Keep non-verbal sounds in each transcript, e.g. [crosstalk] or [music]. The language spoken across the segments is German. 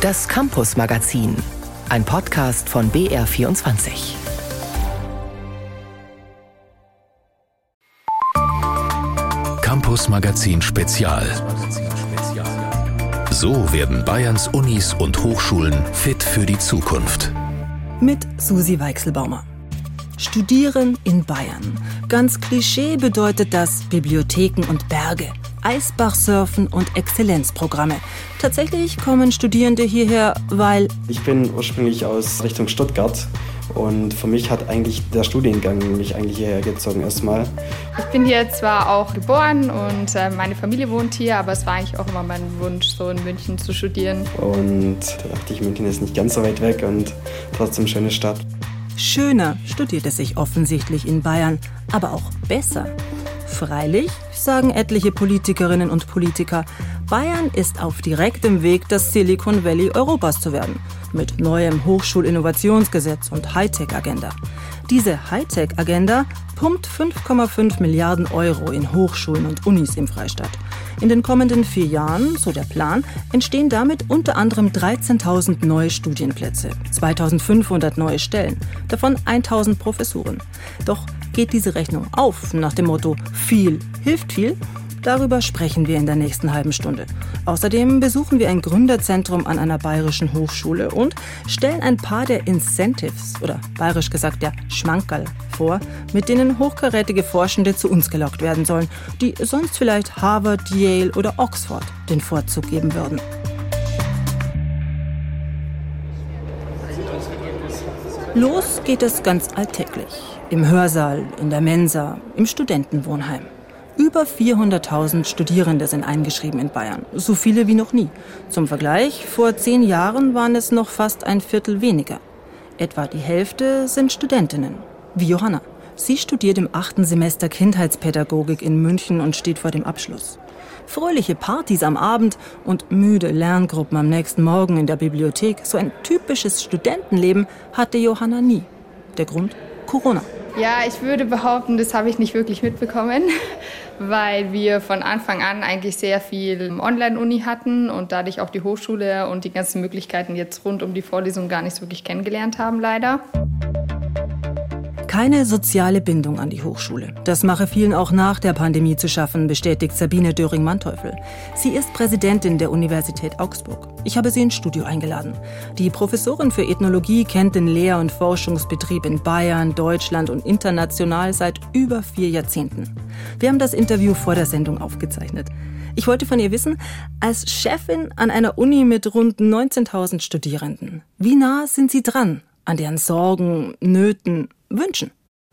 Das Campus Magazin, ein Podcast von BR24. Campus Magazin Spezial. So werden Bayerns Unis und Hochschulen fit für die Zukunft. Mit Susi Weichselbaumer. Studieren in Bayern. Ganz Klischee bedeutet das Bibliotheken und Berge. Eisbachsurfen und Exzellenzprogramme. Tatsächlich kommen Studierende hierher, weil... Ich bin ursprünglich aus Richtung Stuttgart und für mich hat eigentlich der Studiengang mich eigentlich hierher gezogen erstmal. Ich bin hier zwar auch geboren und äh, meine Familie wohnt hier, aber es war eigentlich auch immer mein Wunsch, so in München zu studieren. Und da dachte ich, München ist nicht ganz so weit weg und trotzdem eine schöne Stadt. Schöner studiert es sich offensichtlich in Bayern, aber auch besser. Freilich, sagen etliche Politikerinnen und Politiker, Bayern ist auf direktem Weg, das Silicon Valley Europas zu werden. Mit neuem Hochschulinnovationsgesetz und Hightech-Agenda. Diese Hightech-Agenda pumpt 5,5 Milliarden Euro in Hochschulen und Unis im Freistaat. In den kommenden vier Jahren, so der Plan, entstehen damit unter anderem 13.000 neue Studienplätze, 2.500 neue Stellen, davon 1.000 Professuren. Doch geht diese Rechnung auf nach dem Motto viel hilft viel? Darüber sprechen wir in der nächsten halben Stunde. Außerdem besuchen wir ein Gründerzentrum an einer bayerischen Hochschule und stellen ein paar der Incentives oder bayerisch gesagt der Schmankerl vor, mit denen hochkarätige Forschende zu uns gelockt werden sollen, die sonst vielleicht Harvard, Yale oder Oxford den Vorzug geben würden. Los geht es ganz alltäglich. Im Hörsaal, in der Mensa, im Studentenwohnheim. Über 400.000 Studierende sind eingeschrieben in Bayern, so viele wie noch nie. Zum Vergleich, vor zehn Jahren waren es noch fast ein Viertel weniger. Etwa die Hälfte sind Studentinnen, wie Johanna. Sie studiert im achten Semester Kindheitspädagogik in München und steht vor dem Abschluss. Fröhliche Partys am Abend und müde Lerngruppen am nächsten Morgen in der Bibliothek, so ein typisches Studentenleben hatte Johanna nie. Der Grund? Corona. Ja, ich würde behaupten, das habe ich nicht wirklich mitbekommen, [laughs] weil wir von Anfang an eigentlich sehr viel Online-Uni hatten und dadurch auch die Hochschule und die ganzen Möglichkeiten jetzt rund um die Vorlesung gar nicht wirklich kennengelernt haben, leider. Keine soziale Bindung an die Hochschule. Das mache vielen auch nach der Pandemie zu schaffen, bestätigt Sabine Döring-Manteuffel. Sie ist Präsidentin der Universität Augsburg. Ich habe sie ins Studio eingeladen. Die Professorin für Ethnologie kennt den Lehr- und Forschungsbetrieb in Bayern, Deutschland und international seit über vier Jahrzehnten. Wir haben das Interview vor der Sendung aufgezeichnet. Ich wollte von ihr wissen, als Chefin an einer Uni mit rund 19.000 Studierenden, wie nah sind Sie dran an deren Sorgen, Nöten, Wünschen?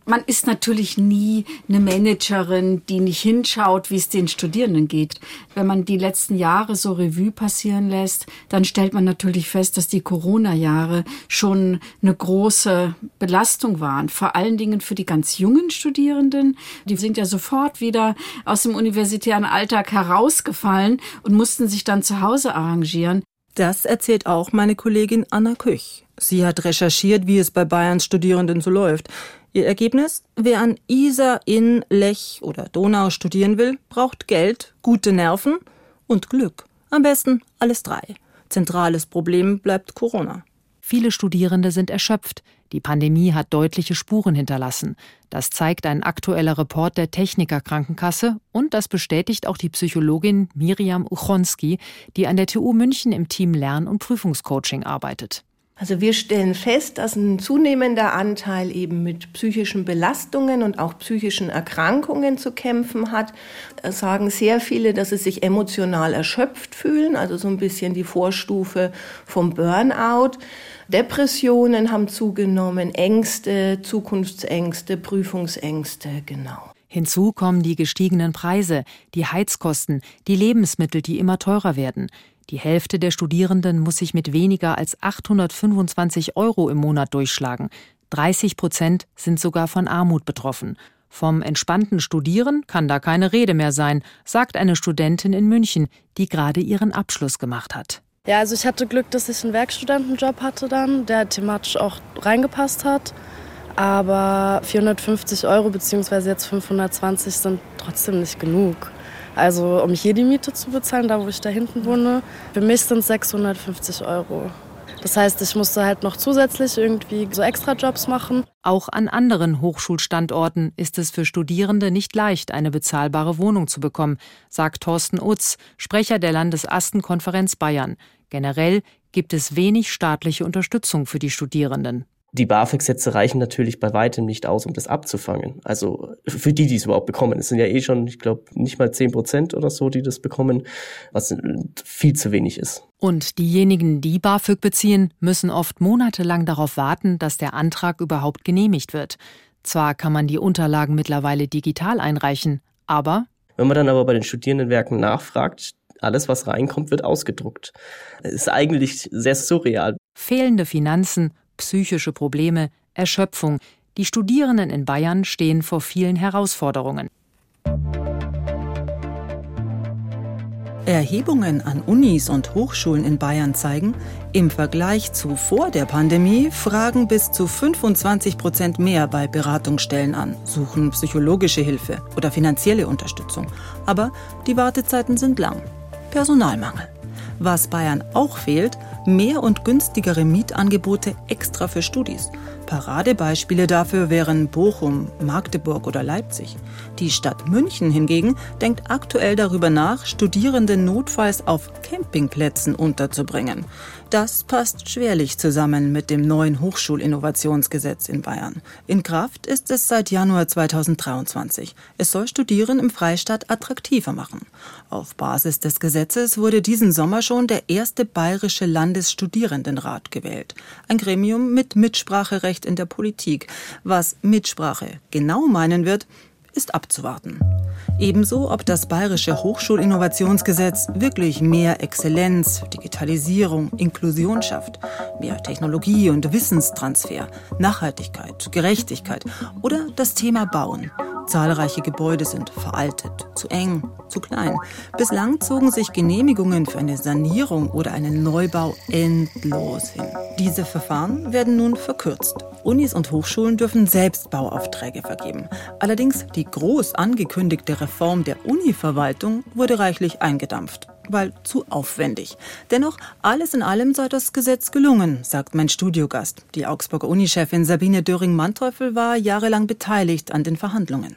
Man ist natürlich nie eine Managerin, die nicht hinschaut, wie es den Studierenden geht. Wenn man die letzten Jahre so Revue passieren lässt, dann stellt man natürlich fest, dass die Corona-Jahre schon eine große Belastung waren. Vor allen Dingen für die ganz jungen Studierenden. Die sind ja sofort wieder aus dem universitären Alltag herausgefallen und mussten sich dann zu Hause arrangieren. Das erzählt auch meine Kollegin Anna Küch. Sie hat recherchiert, wie es bei Bayerns Studierenden so läuft. Ihr Ergebnis? Wer an Isar, Inn, Lech oder Donau studieren will, braucht Geld, gute Nerven und Glück. Am besten alles drei. Zentrales Problem bleibt Corona. Viele Studierende sind erschöpft. Die Pandemie hat deutliche Spuren hinterlassen. Das zeigt ein aktueller Report der Techniker Krankenkasse und das bestätigt auch die Psychologin Miriam Uchonski, die an der TU München im Team Lern- und Prüfungscoaching arbeitet. Also wir stellen fest, dass ein zunehmender Anteil eben mit psychischen Belastungen und auch psychischen Erkrankungen zu kämpfen hat. Es sagen sehr viele, dass sie sich emotional erschöpft fühlen, also so ein bisschen die Vorstufe vom Burnout. Depressionen haben zugenommen, Ängste, Zukunftsängste, Prüfungsängste, genau. Hinzu kommen die gestiegenen Preise, die Heizkosten, die Lebensmittel, die immer teurer werden. Die Hälfte der Studierenden muss sich mit weniger als 825 Euro im Monat durchschlagen. 30 Prozent sind sogar von Armut betroffen. Vom entspannten Studieren kann da keine Rede mehr sein, sagt eine Studentin in München, die gerade ihren Abschluss gemacht hat. Ja, also ich hatte Glück, dass ich einen Werkstudentenjob hatte dann, der thematisch auch reingepasst hat. Aber 450 Euro bzw. jetzt 520 sind trotzdem nicht genug Also um hier die Miete zu bezahlen, da wo ich da hinten wohne, für mich sind es 650 Euro. Das heißt, ich musste halt noch zusätzlich irgendwie so Extrajobs machen. Auch an anderen Hochschulstandorten ist es für Studierende nicht leicht, eine bezahlbare Wohnung zu bekommen, sagt Thorsten Utz, Sprecher der Landesastenkonferenz Bayern. Generell gibt es wenig staatliche Unterstützung für die Studierenden. Die BAföG-Sätze reichen natürlich bei weitem nicht aus, um das abzufangen. Also für die, die es überhaupt bekommen. Es sind ja eh schon, ich glaube, nicht mal zehn Prozent oder so, die das bekommen, was viel zu wenig ist. Und diejenigen, die BAföG beziehen, müssen oft monatelang darauf warten, dass der Antrag überhaupt genehmigt wird. Zwar kann man die Unterlagen mittlerweile digital einreichen, aber wenn man dann aber bei den Studierendenwerken nachfragt, alles, was reinkommt, wird ausgedruckt. Es ist eigentlich sehr surreal. Fehlende Finanzen, psychische Probleme, Erschöpfung. Die Studierenden in Bayern stehen vor vielen Herausforderungen. Erhebungen an Unis und Hochschulen in Bayern zeigen, im Vergleich zu vor der Pandemie fragen bis zu 25 Prozent mehr bei Beratungsstellen an, suchen psychologische Hilfe oder finanzielle Unterstützung. Aber die Wartezeiten sind lang. Personalmangel. Was Bayern auch fehlt, mehr und günstigere Mietangebote extra für Studis. Paradebeispiele dafür wären Bochum, Magdeburg oder Leipzig. Die Stadt München hingegen denkt aktuell darüber nach, Studierende notfalls auf Campingplätzen unterzubringen. Das passt schwerlich zusammen mit dem neuen Hochschulinnovationsgesetz in Bayern. In Kraft ist es seit Januar 2023. Es soll Studieren im Freistaat attraktiver machen. Auf Basis des Gesetzes wurde diesen Sommer schon der erste bayerische Landesstudierendenrat gewählt. Ein Gremium mit Mitspracherecht in der Politik. Was Mitsprache genau meinen wird, ist abzuwarten. Ebenso, ob das Bayerische Hochschulinnovationsgesetz wirklich mehr Exzellenz, Digitalisierung, Inklusion schafft, mehr Technologie und Wissenstransfer, Nachhaltigkeit, Gerechtigkeit oder das Thema Bauen. Zahlreiche Gebäude sind veraltet, zu eng, zu klein. Bislang zogen sich Genehmigungen für eine Sanierung oder einen Neubau endlos hin. Diese Verfahren werden nun verkürzt. Unis und Hochschulen dürfen selbst Bauaufträge vergeben. Allerdings die groß angekündigte Reform der Uni-Verwaltung wurde reichlich eingedampft weil zu aufwendig. Dennoch, alles in allem sei das Gesetz gelungen, sagt mein Studiogast. Die Augsburger Unichefin Sabine Döring-Manteuffel war jahrelang beteiligt an den Verhandlungen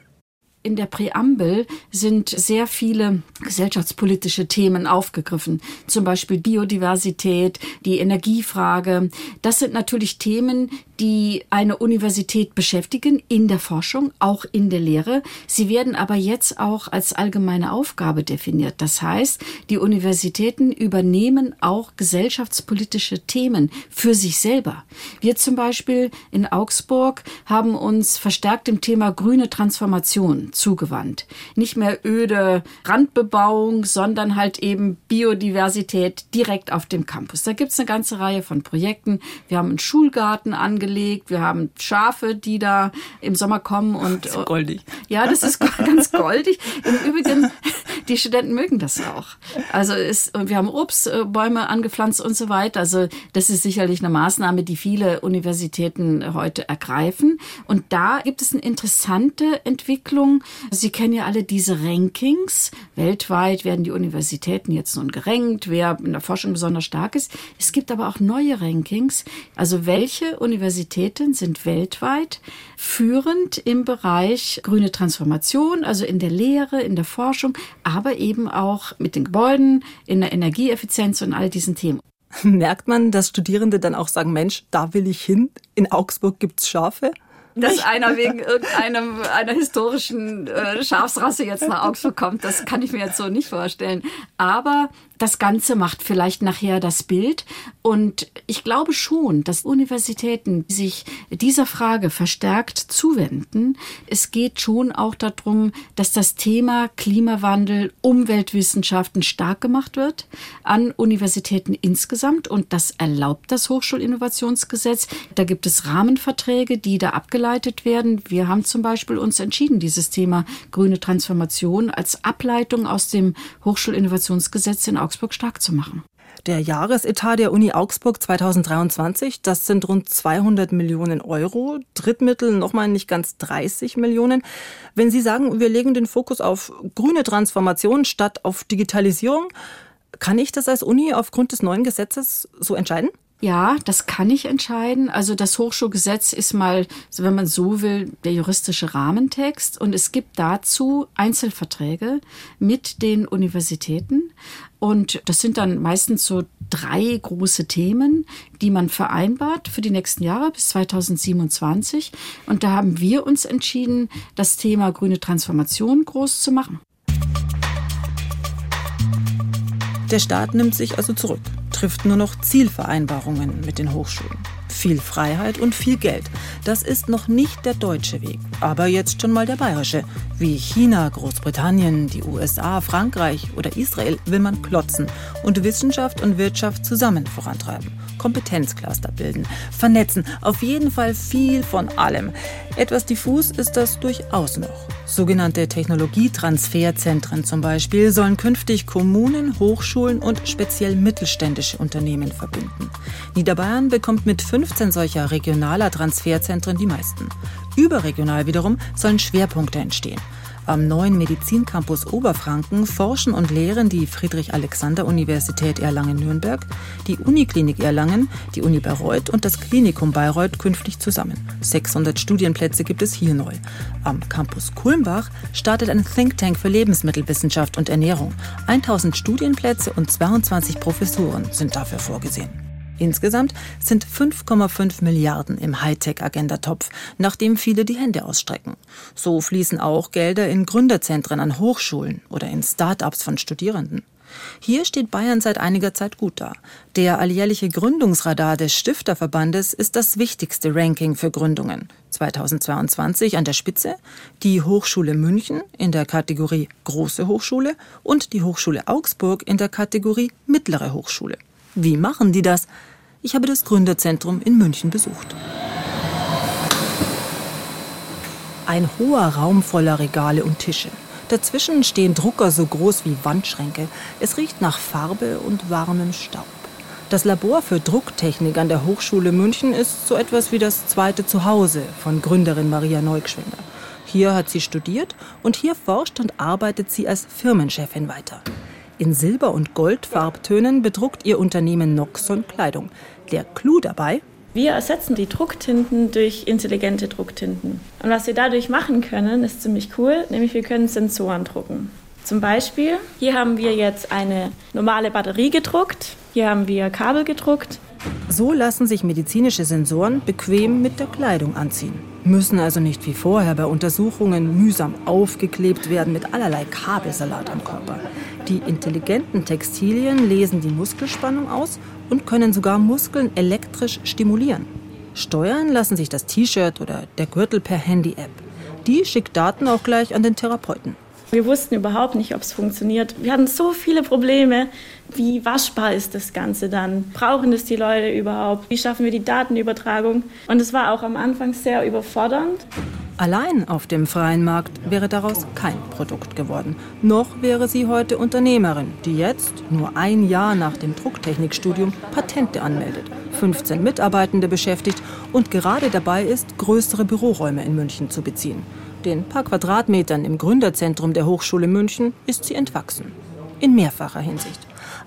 in der Präambel sind sehr viele gesellschaftspolitische Themen aufgegriffen. Zum Beispiel Biodiversität, die Energiefrage. Das sind natürlich Themen, die eine Universität beschäftigen in der Forschung, auch in der Lehre. Sie werden aber jetzt auch als allgemeine Aufgabe definiert. Das heißt, die Universitäten übernehmen auch gesellschaftspolitische Themen für sich selber. Wir zum Beispiel in Augsburg haben uns verstärkt dem Thema grüne Transformation zugewandt. Nicht mehr öde Randbebauung, sondern halt eben Biodiversität direkt auf dem Campus. Da gibt es eine ganze Reihe von Projekten. Wir haben einen Schulgarten angelegt, wir haben Schafe, die da im Sommer kommen und das ist goldig. Ja, das ist [laughs] ganz goldig. Im Übrigen, [laughs] die Studenten mögen das auch. Also ist, wir haben Obstbäume angepflanzt und so weiter. Also das ist sicherlich eine Maßnahme, die viele Universitäten heute ergreifen. Und da gibt es eine interessante Entwicklung, Sie kennen ja alle diese Rankings. Weltweit werden die Universitäten jetzt nun gerankt, wer in der Forschung besonders stark ist. Es gibt aber auch neue Rankings. Also welche Universitäten sind weltweit führend im Bereich grüne Transformation, also in der Lehre, in der Forschung, aber eben auch mit den Gebäuden, in der Energieeffizienz und all diesen Themen. [laughs] Merkt man, dass Studierende dann auch sagen, Mensch, da will ich hin. In Augsburg gibt's Schafe? dass einer wegen [laughs] irgendeinem einer historischen äh, Schafsrasse jetzt nach Augsburg kommt, das kann ich mir jetzt so nicht vorstellen. Aber das Ganze macht vielleicht nachher das Bild. Und ich glaube schon, dass Universitäten sich dieser Frage verstärkt zuwenden. Es geht schon auch darum, dass das Thema Klimawandel, Umweltwissenschaften stark gemacht wird an Universitäten insgesamt. Und das erlaubt das Hochschulinnovationsgesetz. Da gibt es Rahmenverträge, die da abgeleitet werden. Wir haben zum Beispiel uns entschieden, dieses Thema grüne Transformation als Ableitung aus dem Hochschulinnovationsgesetz in Augsburg stark zu machen. Der Jahresetat der Uni Augsburg 2023, das sind rund 200 Millionen Euro. Drittmittel nochmal nicht ganz 30 Millionen. Wenn Sie sagen, wir legen den Fokus auf grüne Transformation statt auf Digitalisierung, kann ich das als Uni aufgrund des neuen Gesetzes so entscheiden? Ja, das kann ich entscheiden. Also das Hochschulgesetz ist mal, wenn man so will, der juristische Rahmentext und es gibt dazu Einzelverträge mit den Universitäten und das sind dann meistens so drei große Themen, die man vereinbart für die nächsten Jahre bis 2027 und da haben wir uns entschieden, das Thema grüne Transformation groß zu machen. Der Staat nimmt sich also zurück, trifft nur noch Zielvereinbarungen mit den Hochschulen. Viel Freiheit und viel Geld. Das ist noch nicht der deutsche Weg, aber jetzt schon mal der bayerische. Wie China, Großbritannien, die USA, Frankreich oder Israel will man klotzen und Wissenschaft und Wirtschaft zusammen vorantreiben. Kompetenzcluster bilden, vernetzen, auf jeden Fall viel von allem. Etwas diffus ist das durchaus noch. Sogenannte Technologietransferzentren zum Beispiel sollen künftig Kommunen, Hochschulen und speziell mittelständische Unternehmen verbinden. Niederbayern bekommt mit 15 solcher regionaler Transferzentren die meisten. Überregional wiederum sollen Schwerpunkte entstehen. Am neuen Medizincampus Oberfranken forschen und lehren die Friedrich-Alexander-Universität Erlangen-Nürnberg, die Uniklinik Erlangen, die Uni Bayreuth und das Klinikum Bayreuth künftig zusammen. 600 Studienplätze gibt es hier neu. Am Campus Kulmbach startet ein Think Tank für Lebensmittelwissenschaft und Ernährung. 1000 Studienplätze und 22 Professuren sind dafür vorgesehen. Insgesamt sind 5,5 Milliarden im Hightech-Agenda-Topf, nachdem viele die Hände ausstrecken. So fließen auch Gelder in Gründerzentren an Hochschulen oder in Start-ups von Studierenden. Hier steht Bayern seit einiger Zeit gut da. Der alljährliche Gründungsradar des Stifterverbandes ist das wichtigste Ranking für Gründungen. 2022 an der Spitze die Hochschule München in der Kategorie Große Hochschule und die Hochschule Augsburg in der Kategorie Mittlere Hochschule. Wie machen die das? Ich habe das Gründerzentrum in München besucht. Ein hoher Raum voller Regale und Tische. Dazwischen stehen Drucker so groß wie Wandschränke. Es riecht nach Farbe und warmem Staub. Das Labor für Drucktechnik an der Hochschule München ist so etwas wie das zweite Zuhause von Gründerin Maria Neugschwinder. Hier hat sie studiert und hier forscht und arbeitet sie als Firmenchefin weiter. In Silber- und Goldfarbtönen bedruckt ihr Unternehmen Noxon Kleidung. Der Clou dabei? Wir ersetzen die Drucktinten durch intelligente Drucktinten. Und was wir dadurch machen können, ist ziemlich cool, nämlich wir können Sensoren drucken. Zum Beispiel, hier haben wir jetzt eine normale Batterie gedruckt, hier haben wir Kabel gedruckt. So lassen sich medizinische Sensoren bequem mit der Kleidung anziehen. Müssen also nicht wie vorher bei Untersuchungen mühsam aufgeklebt werden mit allerlei Kabelsalat am Körper. Die intelligenten Textilien lesen die Muskelspannung aus und können sogar Muskeln elektrisch stimulieren. Steuern lassen sich das T-Shirt oder der Gürtel per Handy-App. Die schickt Daten auch gleich an den Therapeuten. Wir wussten überhaupt nicht, ob es funktioniert. Wir hatten so viele Probleme. Wie waschbar ist das Ganze dann? Brauchen es die Leute überhaupt? Wie schaffen wir die Datenübertragung? Und es war auch am Anfang sehr überfordernd. Allein auf dem freien Markt wäre daraus kein Produkt geworden. Noch wäre sie heute Unternehmerin, die jetzt, nur ein Jahr nach dem Drucktechnikstudium, Patente anmeldet, 15 Mitarbeitende beschäftigt und gerade dabei ist, größere Büroräume in München zu beziehen. Den paar Quadratmetern im Gründerzentrum der Hochschule München ist sie entwachsen. In mehrfacher Hinsicht.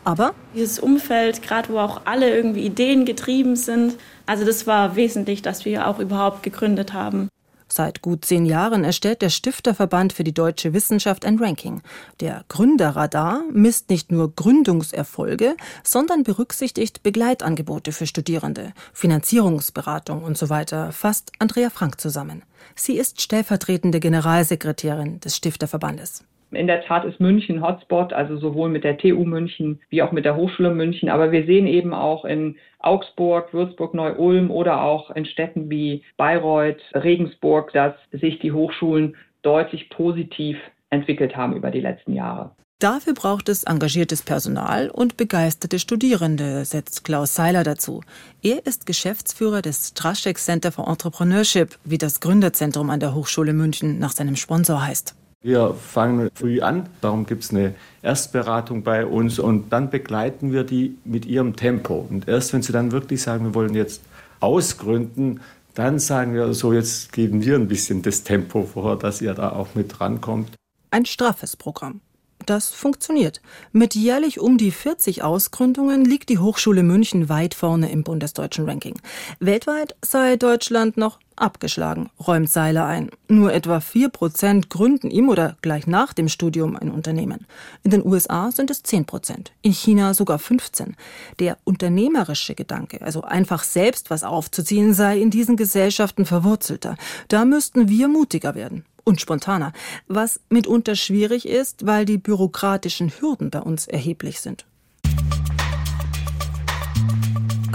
Aber dieses Umfeld, gerade wo auch alle irgendwie Ideen getrieben sind, also das war wesentlich, dass wir auch überhaupt gegründet haben. Seit gut zehn Jahren erstellt der Stifterverband für die deutsche Wissenschaft ein Ranking. Der Gründerradar misst nicht nur Gründungserfolge, sondern berücksichtigt Begleitangebote für Studierende, Finanzierungsberatung und so weiter, fasst Andrea Frank zusammen. Sie ist stellvertretende Generalsekretärin des Stifterverbandes. In der Tat ist München Hotspot, also sowohl mit der TU München wie auch mit der Hochschule München. Aber wir sehen eben auch in Augsburg, Würzburg, Neu-Ulm oder auch in Städten wie Bayreuth, Regensburg, dass sich die Hochschulen deutlich positiv entwickelt haben über die letzten Jahre. Dafür braucht es engagiertes Personal und begeisterte Studierende, setzt Klaus Seiler dazu. Er ist Geschäftsführer des Straschek Center for Entrepreneurship, wie das Gründerzentrum an der Hochschule München nach seinem Sponsor heißt. Wir fangen früh an, darum gibt es eine Erstberatung bei uns und dann begleiten wir die mit ihrem Tempo. Und erst wenn sie dann wirklich sagen, wir wollen jetzt ausgründen, dann sagen wir so, jetzt geben wir ein bisschen das Tempo vor, dass ihr da auch mit rankommt. Ein straffes Programm. Das funktioniert. Mit jährlich um die 40 Ausgründungen liegt die Hochschule München weit vorne im bundesdeutschen Ranking. Weltweit sei Deutschland noch abgeschlagen, räumt Seiler ein. Nur etwa 4 Prozent gründen ihm oder gleich nach dem Studium ein Unternehmen. In den USA sind es 10 Prozent, in China sogar 15. Der unternehmerische Gedanke, also einfach selbst was aufzuziehen, sei in diesen Gesellschaften verwurzelter. Da müssten wir mutiger werden und spontaner, was mitunter schwierig ist, weil die bürokratischen Hürden bei uns erheblich sind.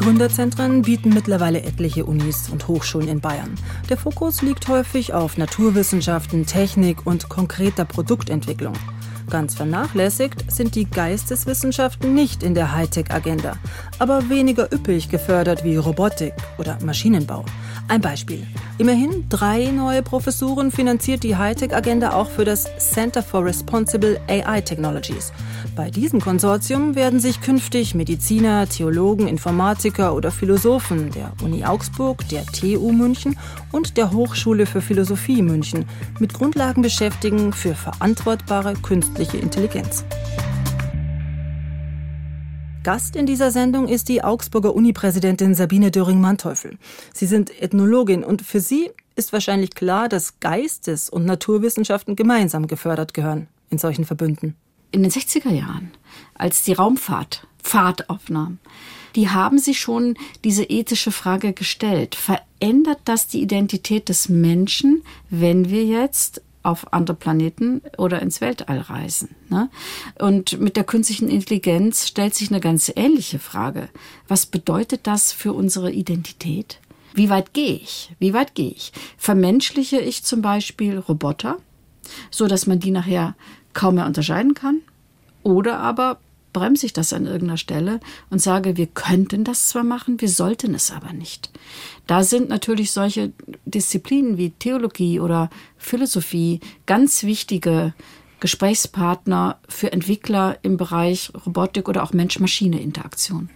Gründerzentren bieten mittlerweile etliche Unis und Hochschulen in Bayern. Der Fokus liegt häufig auf Naturwissenschaften, Technik und konkreter Produktentwicklung. Ganz vernachlässigt sind die Geisteswissenschaften nicht in der Hightech-Agenda, aber weniger üppig gefördert wie Robotik oder Maschinenbau. Ein Beispiel. Immerhin drei neue Professuren finanziert die Hightech-Agenda auch für das Center for Responsible AI Technologies. Bei diesem Konsortium werden sich künftig Mediziner, Theologen, Informatiker oder Philosophen der Uni Augsburg, der TU München und der Hochschule für Philosophie München mit Grundlagen beschäftigen für verantwortbare künstliche Intelligenz. Gast in dieser Sendung ist die Augsburger Uni-Präsidentin Sabine Döring-Manteuffel. Sie sind Ethnologin und für Sie ist wahrscheinlich klar, dass Geistes- und Naturwissenschaften gemeinsam gefördert gehören in solchen Verbünden. In den 60er Jahren, als die Raumfahrt Fahrt aufnahm, die haben sich schon diese ethische Frage gestellt. Verändert das die Identität des Menschen, wenn wir jetzt auf andere Planeten oder ins Weltall reisen. Ne? Und mit der künstlichen Intelligenz stellt sich eine ganz ähnliche Frage. Was bedeutet das für unsere Identität? Wie weit gehe ich? Wie weit gehe ich? Vermenschliche ich zum Beispiel Roboter, so dass man die nachher kaum mehr unterscheiden kann? Oder aber bremse ich das an irgendeiner Stelle und sage, wir könnten das zwar machen, wir sollten es aber nicht. Da sind natürlich solche Disziplinen wie Theologie oder Philosophie ganz wichtige Gesprächspartner für Entwickler im Bereich Robotik oder auch Mensch-Maschine-Interaktion.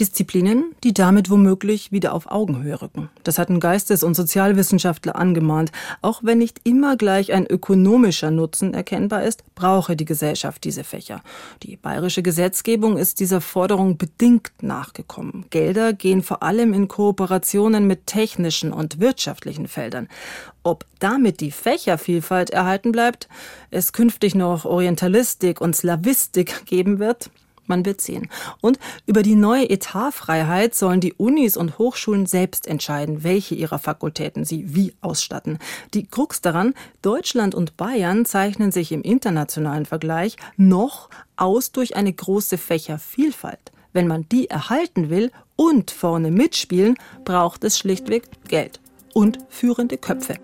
Disziplinen, die damit womöglich wieder auf Augenhöhe rücken. Das hatten Geistes- und Sozialwissenschaftler angemahnt. Auch wenn nicht immer gleich ein ökonomischer Nutzen erkennbar ist, brauche die Gesellschaft diese Fächer. Die bayerische Gesetzgebung ist dieser Forderung bedingt nachgekommen. Gelder gehen vor allem in Kooperationen mit technischen und wirtschaftlichen Feldern. Ob damit die Fächervielfalt erhalten bleibt, es künftig noch Orientalistik und Slavistik geben wird, man wird sehen. Und über die neue Etatfreiheit sollen die Unis und Hochschulen selbst entscheiden, welche ihrer Fakultäten sie wie ausstatten. Die Krux daran, Deutschland und Bayern zeichnen sich im internationalen Vergleich noch aus durch eine große Fächervielfalt. Wenn man die erhalten will und vorne mitspielen, braucht es schlichtweg Geld und führende Köpfe.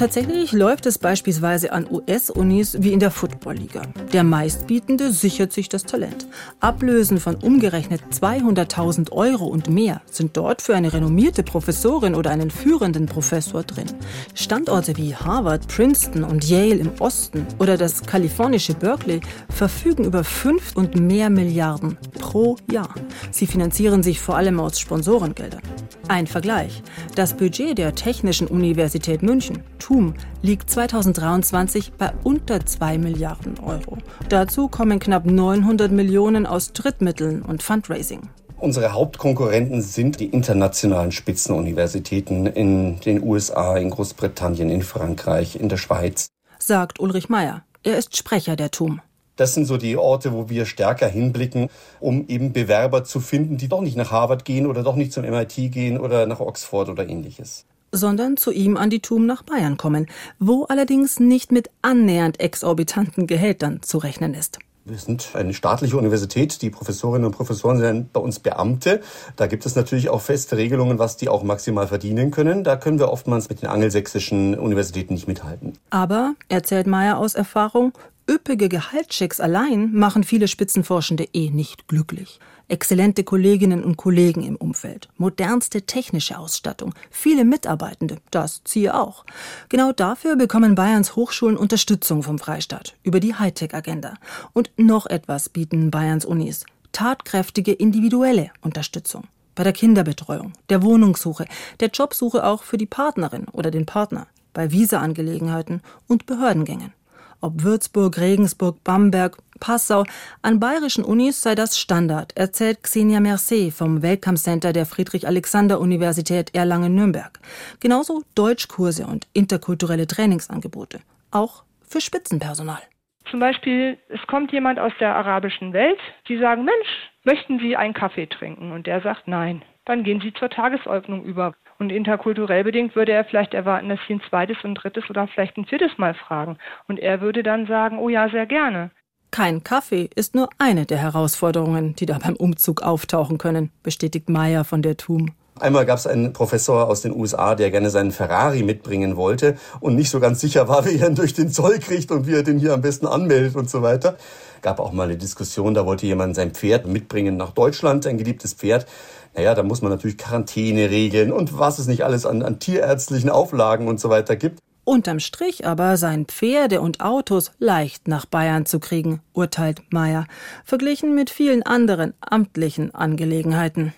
Tatsächlich läuft es beispielsweise an US-Unis wie in der Football-Liga. Der meistbietende sichert sich das Talent. Ablösen von umgerechnet 200.000 Euro und mehr sind dort für eine renommierte Professorin oder einen führenden Professor drin. Standorte wie Harvard, Princeton und Yale im Osten oder das kalifornische Berkeley verfügen über fünf und mehr Milliarden pro Jahr. Sie finanzieren sich vor allem aus Sponsorengeldern. Ein Vergleich. Das Budget der Technischen Universität München, TUM, liegt 2023 bei unter 2 Milliarden Euro. Dazu kommen knapp 900 Millionen aus Drittmitteln und Fundraising. Unsere Hauptkonkurrenten sind die internationalen Spitzenuniversitäten in den USA, in Großbritannien, in Frankreich, in der Schweiz. Sagt Ulrich Meyer. Er ist Sprecher der TUM. Das sind so die Orte, wo wir stärker hinblicken, um eben Bewerber zu finden, die doch nicht nach Harvard gehen oder doch nicht zum MIT gehen oder nach Oxford oder ähnliches sondern zu ihm an die TUM nach Bayern kommen, wo allerdings nicht mit annähernd exorbitanten Gehältern zu rechnen ist. Wir sind eine staatliche Universität. Die Professorinnen und Professoren sind bei uns Beamte. Da gibt es natürlich auch feste Regelungen, was die auch maximal verdienen können. Da können wir oftmals mit den angelsächsischen Universitäten nicht mithalten. Aber, erzählt Meyer aus Erfahrung, üppige Gehaltschecks allein machen viele Spitzenforschende eh nicht glücklich. Exzellente Kolleginnen und Kollegen im Umfeld, modernste technische Ausstattung, viele Mitarbeitende, das ziehe auch. Genau dafür bekommen Bayerns Hochschulen Unterstützung vom Freistaat über die Hightech-Agenda. Und noch etwas bieten Bayerns Unis. Tatkräftige individuelle Unterstützung bei der Kinderbetreuung, der Wohnungssuche, der Jobsuche auch für die Partnerin oder den Partner, bei Visaangelegenheiten und Behördengängen. Ob Würzburg, Regensburg, Bamberg, Passau, an bayerischen Unis sei das Standard, erzählt Xenia Mercé vom Welcome Center der Friedrich-Alexander-Universität Erlangen-Nürnberg. Genauso Deutschkurse und interkulturelle Trainingsangebote. Auch für Spitzenpersonal. Zum Beispiel, es kommt jemand aus der arabischen Welt, Sie sagen, Mensch, möchten Sie einen Kaffee trinken? Und der sagt nein. Dann gehen Sie zur Tagesordnung über. Und interkulturell bedingt würde er vielleicht erwarten, dass Sie ein zweites und drittes oder vielleicht ein viertes Mal fragen. Und er würde dann sagen, oh ja, sehr gerne. Kein Kaffee ist nur eine der Herausforderungen, die da beim Umzug auftauchen können, bestätigt Meyer von der TUM. Einmal gab es einen Professor aus den USA, der gerne seinen Ferrari mitbringen wollte und nicht so ganz sicher war, [laughs] wie er ihn durch den Zoll kriegt und wie er den hier am besten anmeldet und so weiter. Gab auch mal eine Diskussion, da wollte jemand sein Pferd mitbringen nach Deutschland, sein geliebtes Pferd. Naja, da muss man natürlich Quarantäne regeln und was es nicht alles an, an tierärztlichen Auflagen und so weiter gibt. Unterm Strich aber seien Pferde und Autos leicht nach Bayern zu kriegen, urteilt Meyer, verglichen mit vielen anderen amtlichen Angelegenheiten.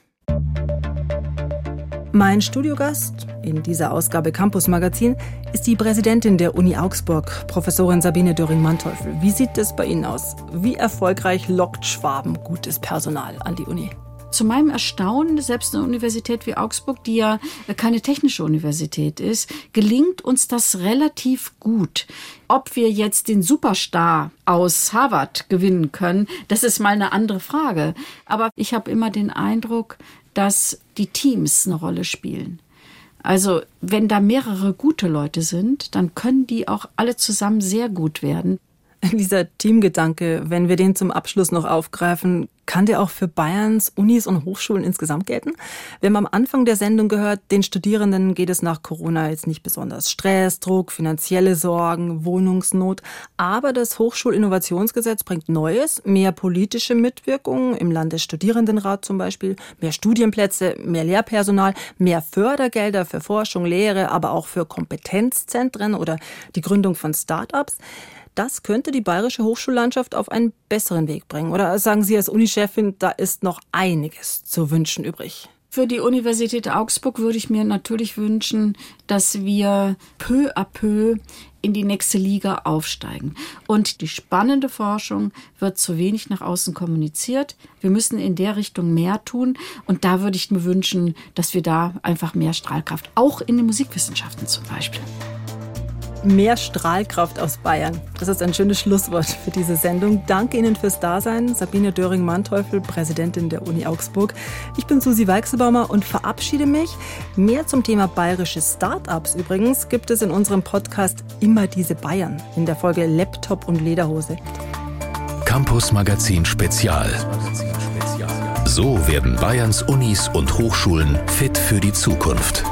Mein Studiogast in dieser Ausgabe Campus Magazin ist die Präsidentin der Uni Augsburg, Professorin Sabine Döring-Manteuffel. Wie sieht es bei Ihnen aus? Wie erfolgreich lockt Schwaben gutes Personal an die Uni? Zu meinem Erstaunen, selbst eine Universität wie Augsburg, die ja keine technische Universität ist, gelingt uns das relativ gut. Ob wir jetzt den Superstar aus Harvard gewinnen können, das ist mal eine andere Frage. Aber ich habe immer den Eindruck, dass die Teams eine Rolle spielen. Also wenn da mehrere gute Leute sind, dann können die auch alle zusammen sehr gut werden. [laughs] Dieser Teamgedanke, wenn wir den zum Abschluss noch aufgreifen, kann der auch für Bayerns Unis und Hochschulen insgesamt gelten? Wir haben am Anfang der Sendung gehört, den Studierenden geht es nach Corona jetzt nicht besonders. Stress, Druck, finanzielle Sorgen, Wohnungsnot. Aber das Hochschulinnovationsgesetz bringt Neues, mehr politische Mitwirkung im Landesstudierendenrat zum Beispiel, mehr Studienplätze, mehr Lehrpersonal, mehr Fördergelder für Forschung, Lehre, aber auch für Kompetenzzentren oder die Gründung von Start-ups. Das könnte die bayerische Hochschullandschaft auf einen besseren Weg bringen. Oder sagen Sie als Unichefin, da ist noch einiges zu wünschen übrig? Für die Universität Augsburg würde ich mir natürlich wünschen, dass wir peu à peu in die nächste Liga aufsteigen. Und die spannende Forschung wird zu wenig nach außen kommuniziert. Wir müssen in der Richtung mehr tun. Und da würde ich mir wünschen, dass wir da einfach mehr Strahlkraft, auch in den Musikwissenschaften zum Beispiel. Mehr Strahlkraft aus Bayern. Das ist ein schönes Schlusswort für diese Sendung. Danke Ihnen fürs Dasein. Sabine Döring-Manteuffel, Präsidentin der Uni Augsburg. Ich bin Susi Weichselbaumer und verabschiede mich. Mehr zum Thema bayerische Start-ups übrigens gibt es in unserem Podcast Immer diese Bayern in der Folge Laptop und Lederhose. Campus Magazin Spezial. So werden Bayerns Unis und Hochschulen fit für die Zukunft.